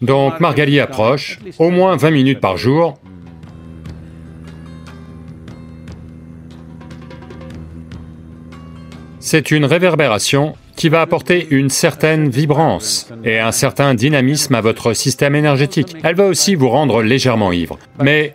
Donc Margali approche, au moins 20 minutes par jour. C'est une réverbération qui va apporter une certaine vibrance et un certain dynamisme à votre système énergétique. Elle va aussi vous rendre légèrement ivre. Mais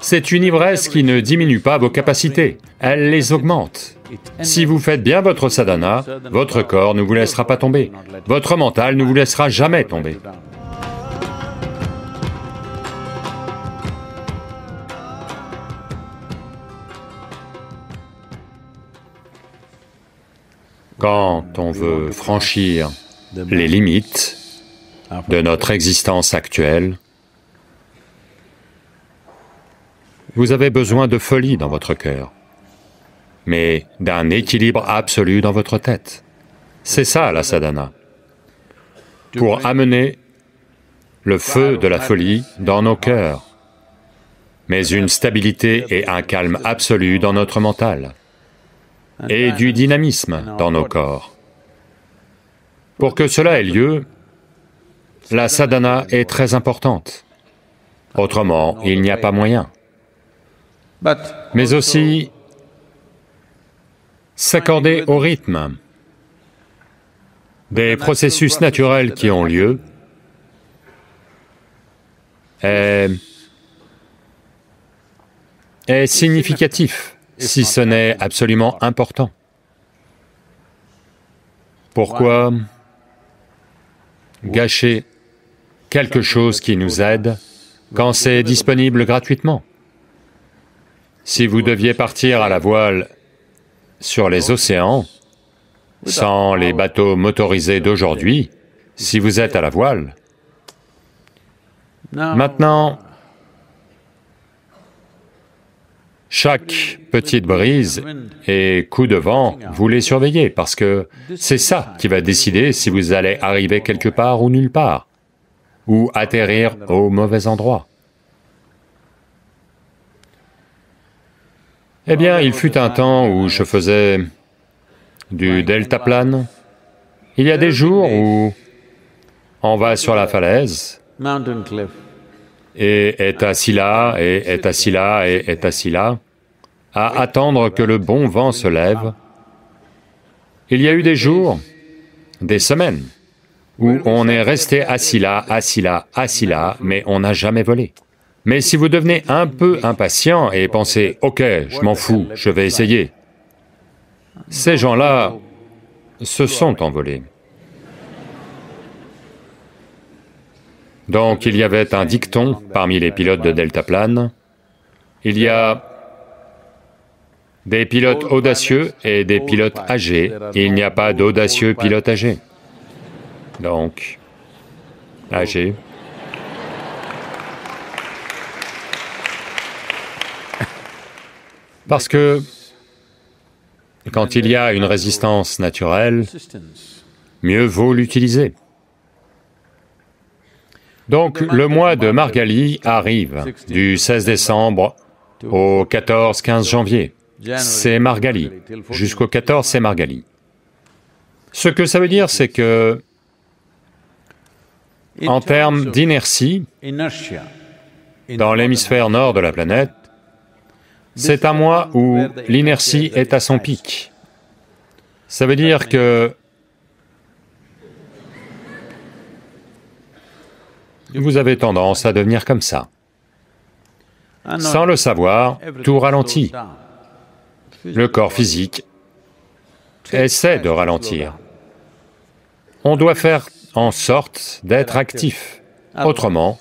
c'est une ivresse qui ne diminue pas vos capacités, elle les augmente. Si vous faites bien votre sadhana, votre corps ne vous laissera pas tomber, votre mental ne vous laissera jamais tomber. Quand on veut franchir les limites de notre existence actuelle, vous avez besoin de folie dans votre cœur, mais d'un équilibre absolu dans votre tête. C'est ça la sadhana. Pour amener le feu de la folie dans nos cœurs, mais une stabilité et un calme absolu dans notre mental et du dynamisme dans nos corps. Pour que cela ait lieu, la sadhana est très importante. Autrement, il n'y a pas moyen. Mais aussi s'accorder au rythme des processus naturels qui ont lieu est, est significatif si ce n'est absolument important. Pourquoi gâcher quelque chose qui nous aide quand c'est disponible gratuitement? Si vous deviez partir à la voile sur les océans, sans les bateaux motorisés d'aujourd'hui, si vous êtes à la voile, maintenant, Chaque petite brise et coup de vent, vous les surveillez, parce que c'est ça qui va décider si vous allez arriver quelque part ou nulle part, ou atterrir au mauvais endroit. Eh bien, il fut un temps où je faisais du deltaplane. Il y a des jours où on va sur la falaise, et est assis là, et est assis là, et est assis là, à attendre que le bon vent se lève. Il y a eu des jours, des semaines, où on est resté assis là, assis là, assis là, mais on n'a jamais volé. Mais si vous devenez un peu impatient et pensez, ok, je m'en fous, je vais essayer, ces gens-là se sont envolés. Donc il y avait un dicton parmi les pilotes de deltaplane, il y a des pilotes audacieux et des pilotes âgés, il n'y a pas d'audacieux pilote âgé. Donc, âgé. Parce que quand il y a une résistance naturelle, mieux vaut l'utiliser. Donc le mois de Margali arrive, du 16 décembre au 14-15 janvier. C'est Margali. Jusqu'au 14, c'est Margali. Ce que ça veut dire, c'est que, en termes d'inertie, dans l'hémisphère nord de la planète, c'est un mois où l'inertie est à son pic. Ça veut dire que vous avez tendance à devenir comme ça. Sans le savoir, tout ralentit. Le corps physique essaie de ralentir. On doit faire en sorte d'être actif. Autrement,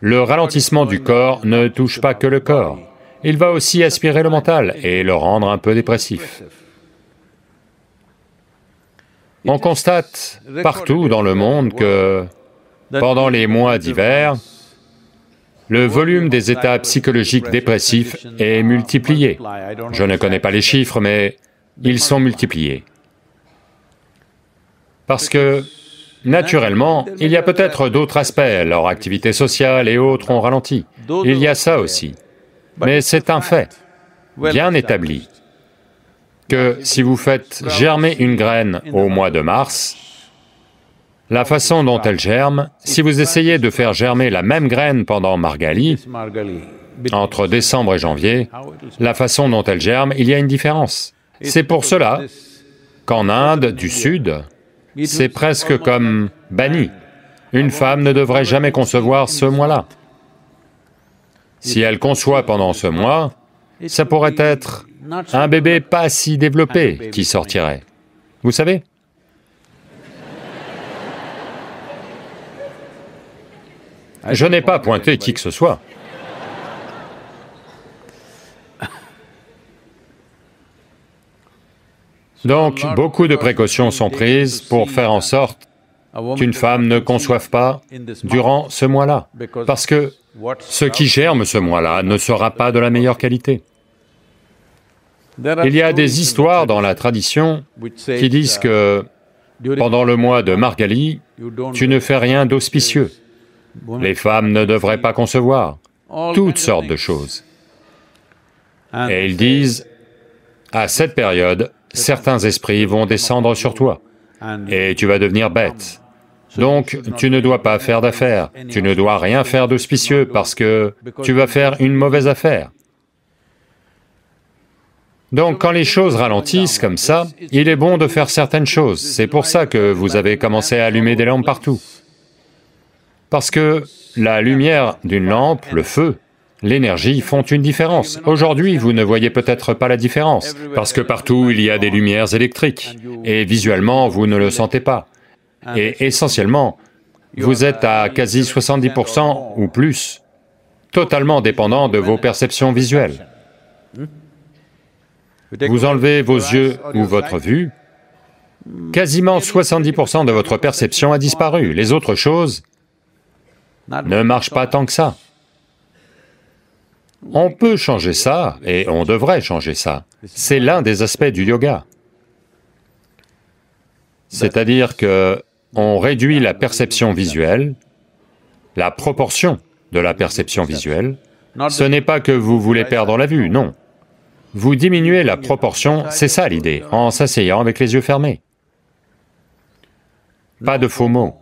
le ralentissement du corps ne touche pas que le corps, il va aussi aspirer le mental et le rendre un peu dépressif. On constate partout dans le monde que pendant les mois d'hiver, le volume des états psychologiques dépressifs est multiplié. Je ne connais pas les chiffres, mais ils sont multipliés. Parce que, naturellement, il y a peut-être d'autres aspects, leur activité sociale et autres ont ralenti. Il y a ça aussi. Mais c'est un fait, bien établi, que si vous faites germer une graine au mois de mars, la façon dont elle germe, si vous essayez de faire germer la même graine pendant Margali, entre décembre et janvier, la façon dont elle germe, il y a une différence. C'est pour cela qu'en Inde du Sud, c'est presque comme banni. Une femme ne devrait jamais concevoir ce mois-là. Si elle conçoit pendant ce mois, ça pourrait être un bébé pas si développé qui sortirait. Vous savez? Je n'ai pas pointé qui que ce soit. Donc, beaucoup de précautions sont prises pour faire en sorte qu'une femme ne conçoive pas durant ce mois-là, parce que ce qui germe ce mois-là ne sera pas de la meilleure qualité. Il y a des histoires dans la tradition qui disent que pendant le mois de Margali, tu ne fais rien d'auspicieux. Les femmes ne devraient pas concevoir, toutes sortes de choses. Et ils disent, à cette période, certains esprits vont descendre sur toi, et tu vas devenir bête. Donc, tu ne dois pas faire d'affaires, tu ne dois rien faire d'auspicieux parce que tu vas faire une mauvaise affaire. Donc quand les choses ralentissent comme ça, il est bon de faire certaines choses. C'est pour ça que vous avez commencé à allumer des lampes partout. Parce que la lumière d'une lampe, le feu, l'énergie font une différence. Aujourd'hui, vous ne voyez peut-être pas la différence, parce que partout il y a des lumières électriques, et visuellement, vous ne le sentez pas. Et essentiellement, vous êtes à quasi 70% ou plus, totalement dépendant de vos perceptions visuelles. Vous enlevez vos yeux ou votre vue, quasiment 70% de votre perception a disparu. Les autres choses ne marchent pas tant que ça. On peut changer ça, et on devrait changer ça. C'est l'un des aspects du yoga. C'est-à-dire que on réduit la perception visuelle, la proportion de la perception visuelle. Ce n'est pas que vous voulez perdre la vue, non. Vous diminuez la proportion, c'est ça l'idée, en s'asseyant avec les yeux fermés. Pas de faux mots.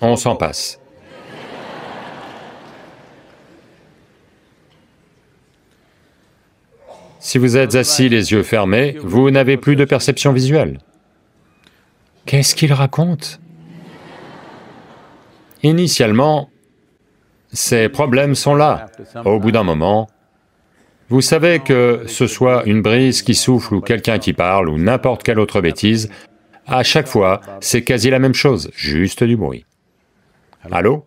On s'en passe. Si vous êtes assis les yeux fermés, vous n'avez plus de perception visuelle. Qu'est-ce qu'il raconte? Initialement, ces problèmes sont là. Au bout d'un moment, vous savez que ce soit une brise qui souffle ou quelqu'un qui parle ou n'importe quelle autre bêtise, à chaque fois, c'est quasi la même chose, juste du bruit. Allô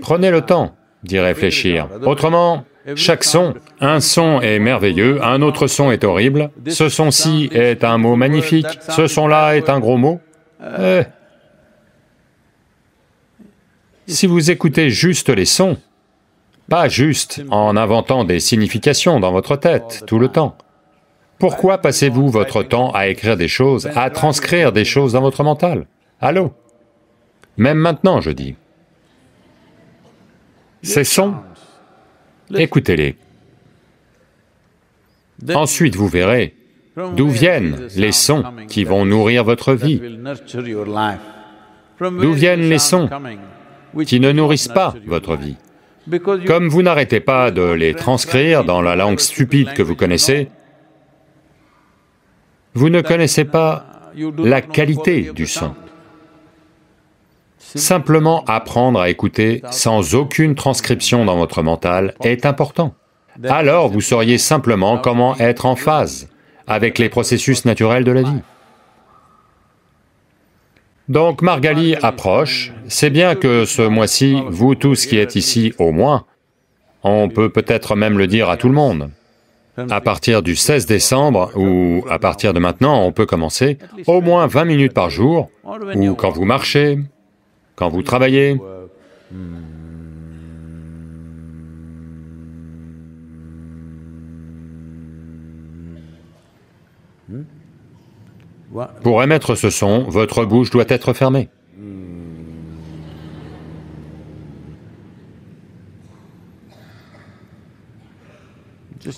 Prenez le temps d'y réfléchir. Autrement, chaque son, un son est merveilleux, un autre son est horrible, ce son-ci est un mot magnifique, ce son-là est un gros mot. Eh. Si vous écoutez juste les sons, pas juste en inventant des significations dans votre tête tout le temps, pourquoi passez-vous votre temps à écrire des choses, à transcrire des choses dans votre mental? Allô Même maintenant, je dis. Ces sons Écoutez-les. Ensuite, vous verrez d'où viennent les sons qui vont nourrir votre vie. D'où viennent les sons qui ne nourrissent pas votre vie. Comme vous n'arrêtez pas de les transcrire dans la langue stupide que vous connaissez, vous ne connaissez pas la qualité du son. Simplement apprendre à écouter sans aucune transcription dans votre mental est important. Alors vous sauriez simplement comment être en phase avec les processus naturels de la vie. Donc Margali approche, c'est bien que ce mois-ci, vous tous qui êtes ici au moins, on peut peut-être même le dire à tout le monde, à partir du 16 décembre, ou à partir de maintenant, on peut commencer, au moins 20 minutes par jour, ou quand vous marchez, quand vous travaillez, Pour émettre ce son, votre bouche doit être fermée.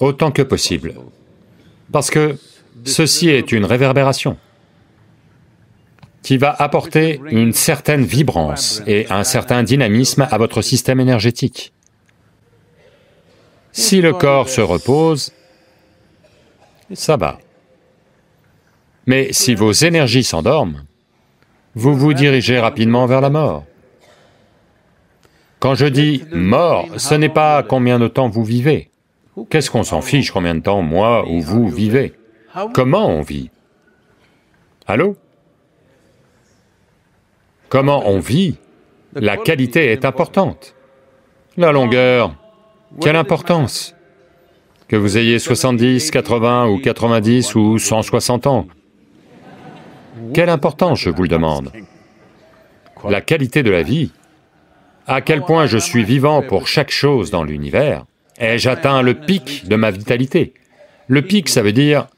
Autant que possible. Parce que Ceci est une réverbération qui va apporter une certaine vibrance et un certain dynamisme à votre système énergétique. Si le corps se repose, ça va. Mais si vos énergies s'endorment, vous vous dirigez rapidement vers la mort. Quand je dis mort, ce n'est pas combien de temps vous vivez. Qu'est-ce qu'on s'en fiche combien de temps moi ou vous vivez? Comment on vit? Allô? Comment on vit La qualité est importante. La longueur, quelle importance Que vous ayez 70, 80 ou 90 ou 160 ans, quelle importance, je vous le demande La qualité de la vie, à quel point je suis vivant pour chaque chose dans l'univers, ai-je atteint le pic de ma vitalité Le pic, ça veut dire...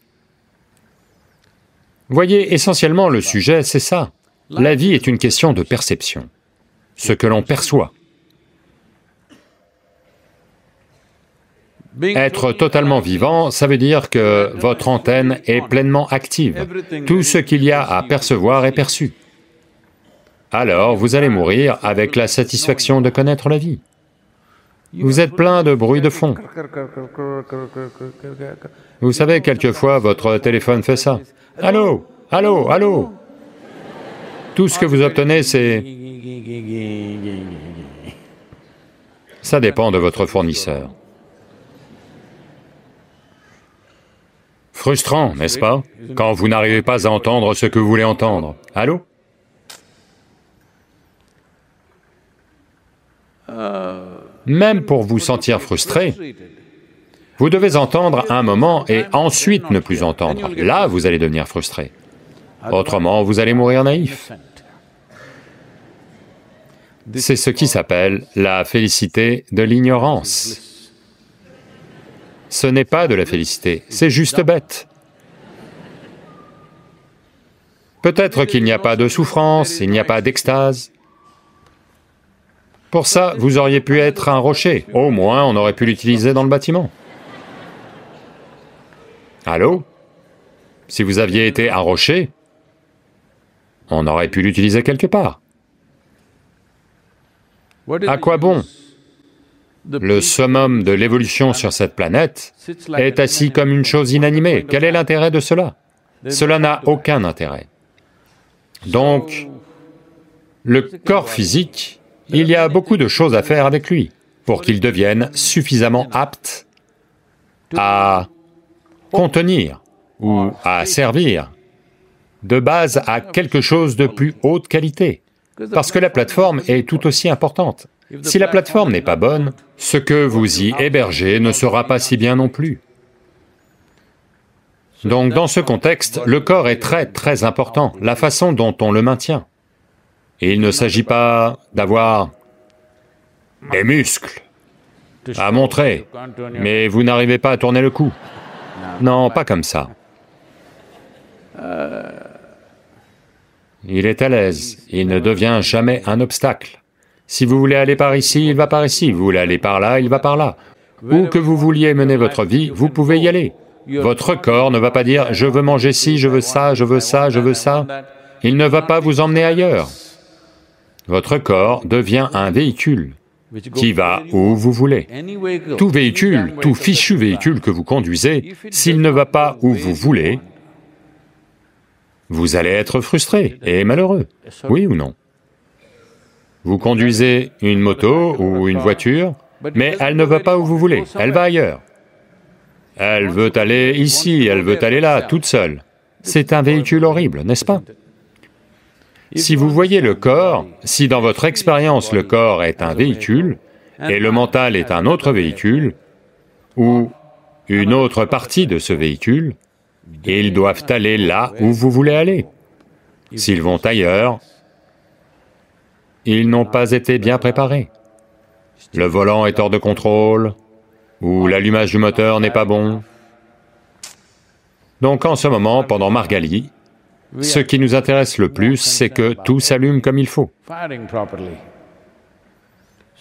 Voyez, essentiellement, le sujet, c'est ça. La vie est une question de perception, ce que l'on perçoit. Être totalement vivant, ça veut dire que votre antenne est pleinement active. Tout ce qu'il y a à percevoir est perçu. Alors, vous allez mourir avec la satisfaction de connaître la vie. Vous êtes plein de bruit de fond. Vous savez, quelquefois, votre téléphone fait ça. Allô? Allô? Allô? Tout ce que vous obtenez, c'est... Ça dépend de votre fournisseur. Frustrant, n'est-ce pas? Quand vous n'arrivez pas à entendre ce que vous voulez entendre. Allô? Même pour vous sentir frustré, vous devez entendre un moment et ensuite ne plus entendre. Là, vous allez devenir frustré. Autrement, vous allez mourir naïf. C'est ce qui s'appelle la félicité de l'ignorance ce n'est pas de la félicité, c'est juste bête. Peut-être qu'il n'y a pas de souffrance, il n'y a pas d'extase. Pour ça, vous auriez pu être un rocher, au moins on aurait pu l'utiliser dans le bâtiment. Allô? Si vous aviez été un rocher, on aurait pu l'utiliser quelque part. À quoi bon le summum de l'évolution sur cette planète est assis comme une chose inanimée. Quel est l'intérêt de cela Cela n'a aucun intérêt. Donc, le corps physique, il y a beaucoup de choses à faire avec lui pour qu'il devienne suffisamment apte à contenir ou à servir de base à quelque chose de plus haute qualité, parce que la plateforme est tout aussi importante. Si la plateforme n'est pas bonne, ce que vous y hébergez ne sera pas si bien non plus. Donc dans ce contexte, le corps est très très important, la façon dont on le maintient. Il ne s'agit pas d'avoir des muscles à montrer, mais vous n'arrivez pas à tourner le cou. Non, pas comme ça. Il est à l'aise, il ne devient jamais un obstacle. Si vous voulez aller par ici, il va par ici, vous voulez aller par là, il va par là. Où que vous vouliez mener votre vie, vous pouvez y aller. Votre corps ne va pas dire « je veux manger ci, je veux ça, je veux ça, je veux ça ». Il ne va pas vous emmener ailleurs. Votre corps devient un véhicule qui va où vous voulez. Tout véhicule, tout fichu véhicule que vous conduisez, s'il ne va pas où vous voulez, vous allez être frustré et malheureux, oui ou non? Vous conduisez une moto ou une voiture, mais elle ne va pas où vous voulez, elle va ailleurs. Elle veut aller ici, elle veut aller là, toute seule. C'est un véhicule horrible, n'est-ce pas? Si vous voyez le corps, si dans votre expérience le corps est un véhicule, et le mental est un autre véhicule, ou une autre partie de ce véhicule, ils doivent aller là où vous voulez aller. S'ils vont ailleurs, ils n'ont pas été bien préparés. Le volant est hors de contrôle, ou l'allumage du moteur n'est pas bon. Donc en ce moment, pendant Margali, ce qui nous intéresse le plus, c'est que tout s'allume comme il faut.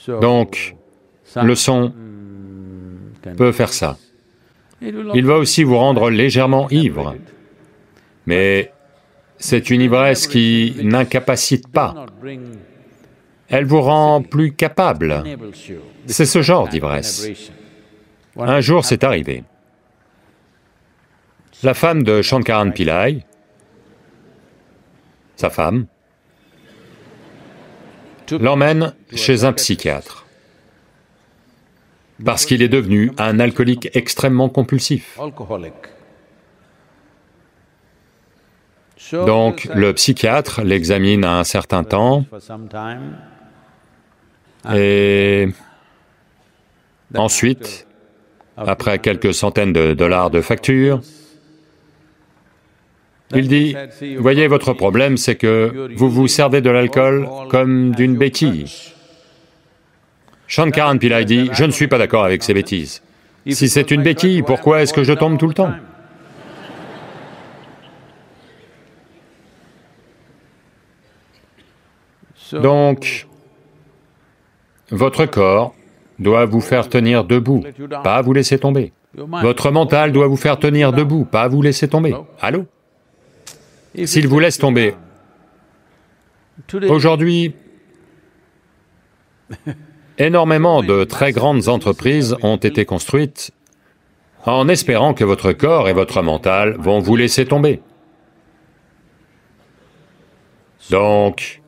Donc, le son peut faire ça. Il va aussi vous rendre légèrement ivre, mais c'est une ivresse qui n'incapacite pas, elle vous rend plus capable. C'est ce genre d'ivresse. Un jour, c'est arrivé. La femme de Shankaran Pillai, sa femme, l'emmène chez un psychiatre parce qu'il est devenu un alcoolique extrêmement compulsif. Donc le psychiatre l'examine à un certain temps. Et ensuite, après quelques centaines de dollars de factures, il dit, « Voyez, votre problème, c'est que vous vous servez de l'alcool comme d'une béquille. » Shankaran Pillai dit, « Je ne suis pas d'accord avec ces bêtises. Si c'est une béquille, pourquoi est-ce que je tombe tout le temps ?» Donc, votre corps doit vous faire tenir debout, pas vous laisser tomber. Votre mental doit vous faire tenir debout, pas vous laisser tomber. Allô? S'il vous laisse tomber, aujourd'hui, énormément de très grandes entreprises ont été construites en espérant que votre corps et votre mental vont vous laisser tomber. Donc,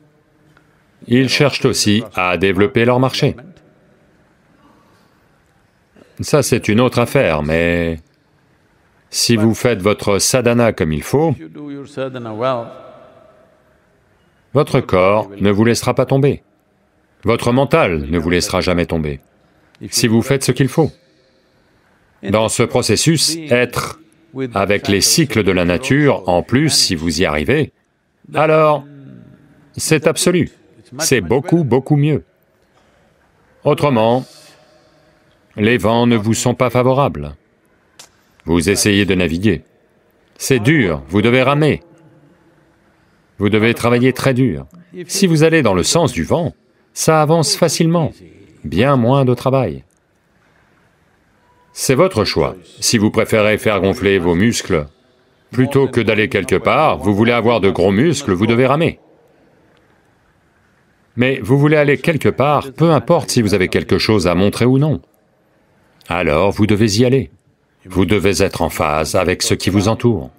ils cherchent aussi à développer leur marché. Ça, c'est une autre affaire, mais si vous faites votre sadhana comme il faut, votre corps ne vous laissera pas tomber. Votre mental ne vous laissera jamais tomber, si vous faites ce qu'il faut. Dans ce processus, être avec les cycles de la nature, en plus, si vous y arrivez, alors c'est absolu c'est beaucoup, beaucoup mieux. Autrement, les vents ne vous sont pas favorables. Vous essayez de naviguer. C'est dur, vous devez ramer. Vous devez travailler très dur. Si vous allez dans le sens du vent, ça avance facilement, bien moins de travail. C'est votre choix. Si vous préférez faire gonfler vos muscles, plutôt que d'aller quelque part, vous voulez avoir de gros muscles, vous devez ramer. Mais vous voulez aller quelque part, peu importe si vous avez quelque chose à montrer ou non. Alors vous devez y aller. Vous devez être en phase avec ce qui vous entoure.